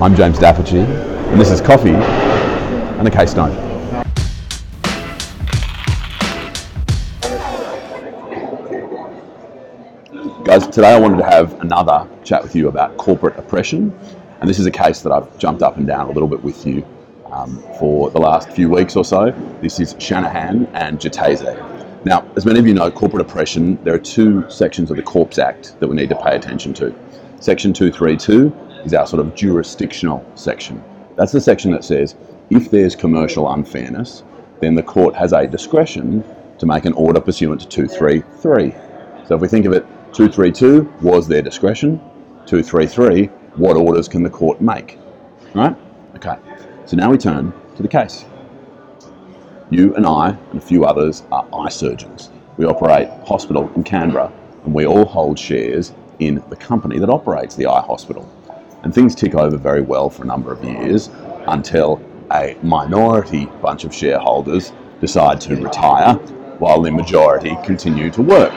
I'm James d'Apice, and this is Coffee and a Case Note. Guys, today I wanted to have another chat with you about corporate oppression, and this is a case that I've jumped up and down a little bit with you um, for the last few weeks or so. This is Shanahan and Jatese. Now, as many of you know, corporate oppression, there are two sections of the Corps Act that we need to pay attention to. Section 232 is our sort of jurisdictional section. That's the section that says if there's commercial unfairness, then the court has a discretion to make an order pursuant to 233. So if we think of it, 232 was their discretion, 233, what orders can the court make? Right? Okay. So now we turn to the case. You and I and a few others are eye surgeons. We operate hospital in Canberra and we all hold shares in the company that operates the eye hospital. And things tick over very well for a number of years until a minority bunch of shareholders decide to retire while the majority continue to work.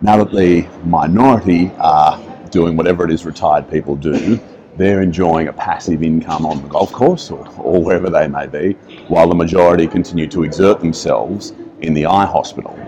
Now that the minority are doing whatever it is retired people do, they're enjoying a passive income on the golf course or, or wherever they may be, while the majority continue to exert themselves in the eye hospital.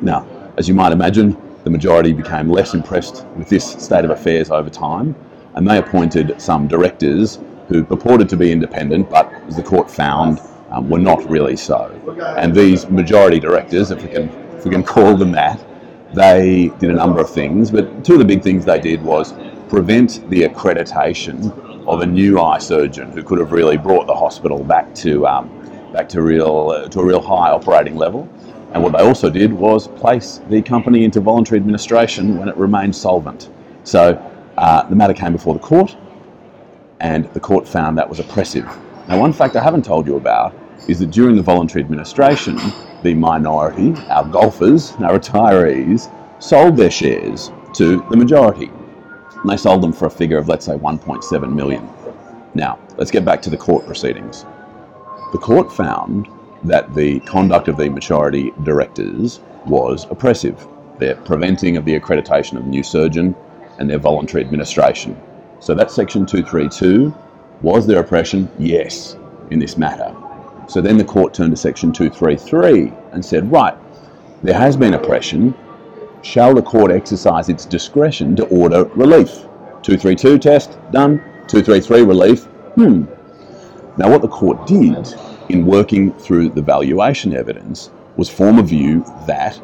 Now, as you might imagine, the majority became less impressed with this state of affairs over time, and they appointed some directors who purported to be independent, but as the court found, um, were not really so. And these majority directors, if we can, if we can call them that, they did a number of things, but two of the big things they did was prevent the accreditation of a new eye surgeon who could have really brought the hospital back to um, back to real uh, to a real high operating level. And what they also did was place the company into voluntary administration when it remained solvent. So uh, the matter came before the court, and the court found that was oppressive. Now, one fact I haven't told you about is that during the voluntary administration, the minority, our golfers, our retirees, sold their shares to the majority and they sold them for a figure of, let's say, 1.7 million. Now, let's get back to the court proceedings. The court found that the conduct of the majority directors was oppressive. Their preventing of the accreditation of the new surgeon and their voluntary administration. So that's section 232. Was there oppression? Yes, in this matter. So then the court turned to section 233 and said, right, there has been oppression, shall the court exercise its discretion to order relief? 232 test, done. 233 relief, hmm. Now, what the court did in working through the valuation evidence was form a view that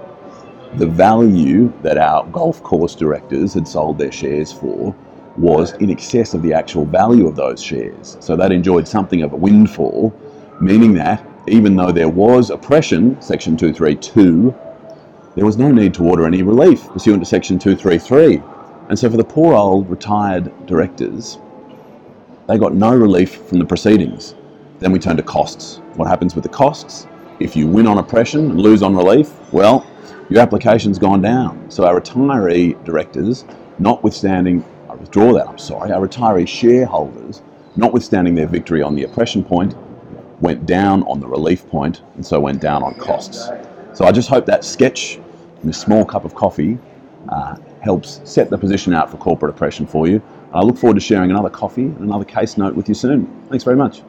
the value that our golf course directors had sold their shares for was in excess of the actual value of those shares. So that enjoyed something of a windfall, meaning that even though there was oppression, section 232, there was no need to order any relief pursuant to Section 233. And so for the poor old retired directors, they got no relief from the proceedings. Then we turn to costs. What happens with the costs? If you win on oppression and lose on relief, well, your application's gone down. So our retiree directors, notwithstanding, I withdraw that, I'm sorry, our retiree shareholders, notwithstanding their victory on the oppression point, went down on the relief point and so went down on costs. So I just hope that sketch and a small cup of coffee uh, helps set the position out for corporate oppression for you. I look forward to sharing another coffee and another case note with you soon. Thanks very much.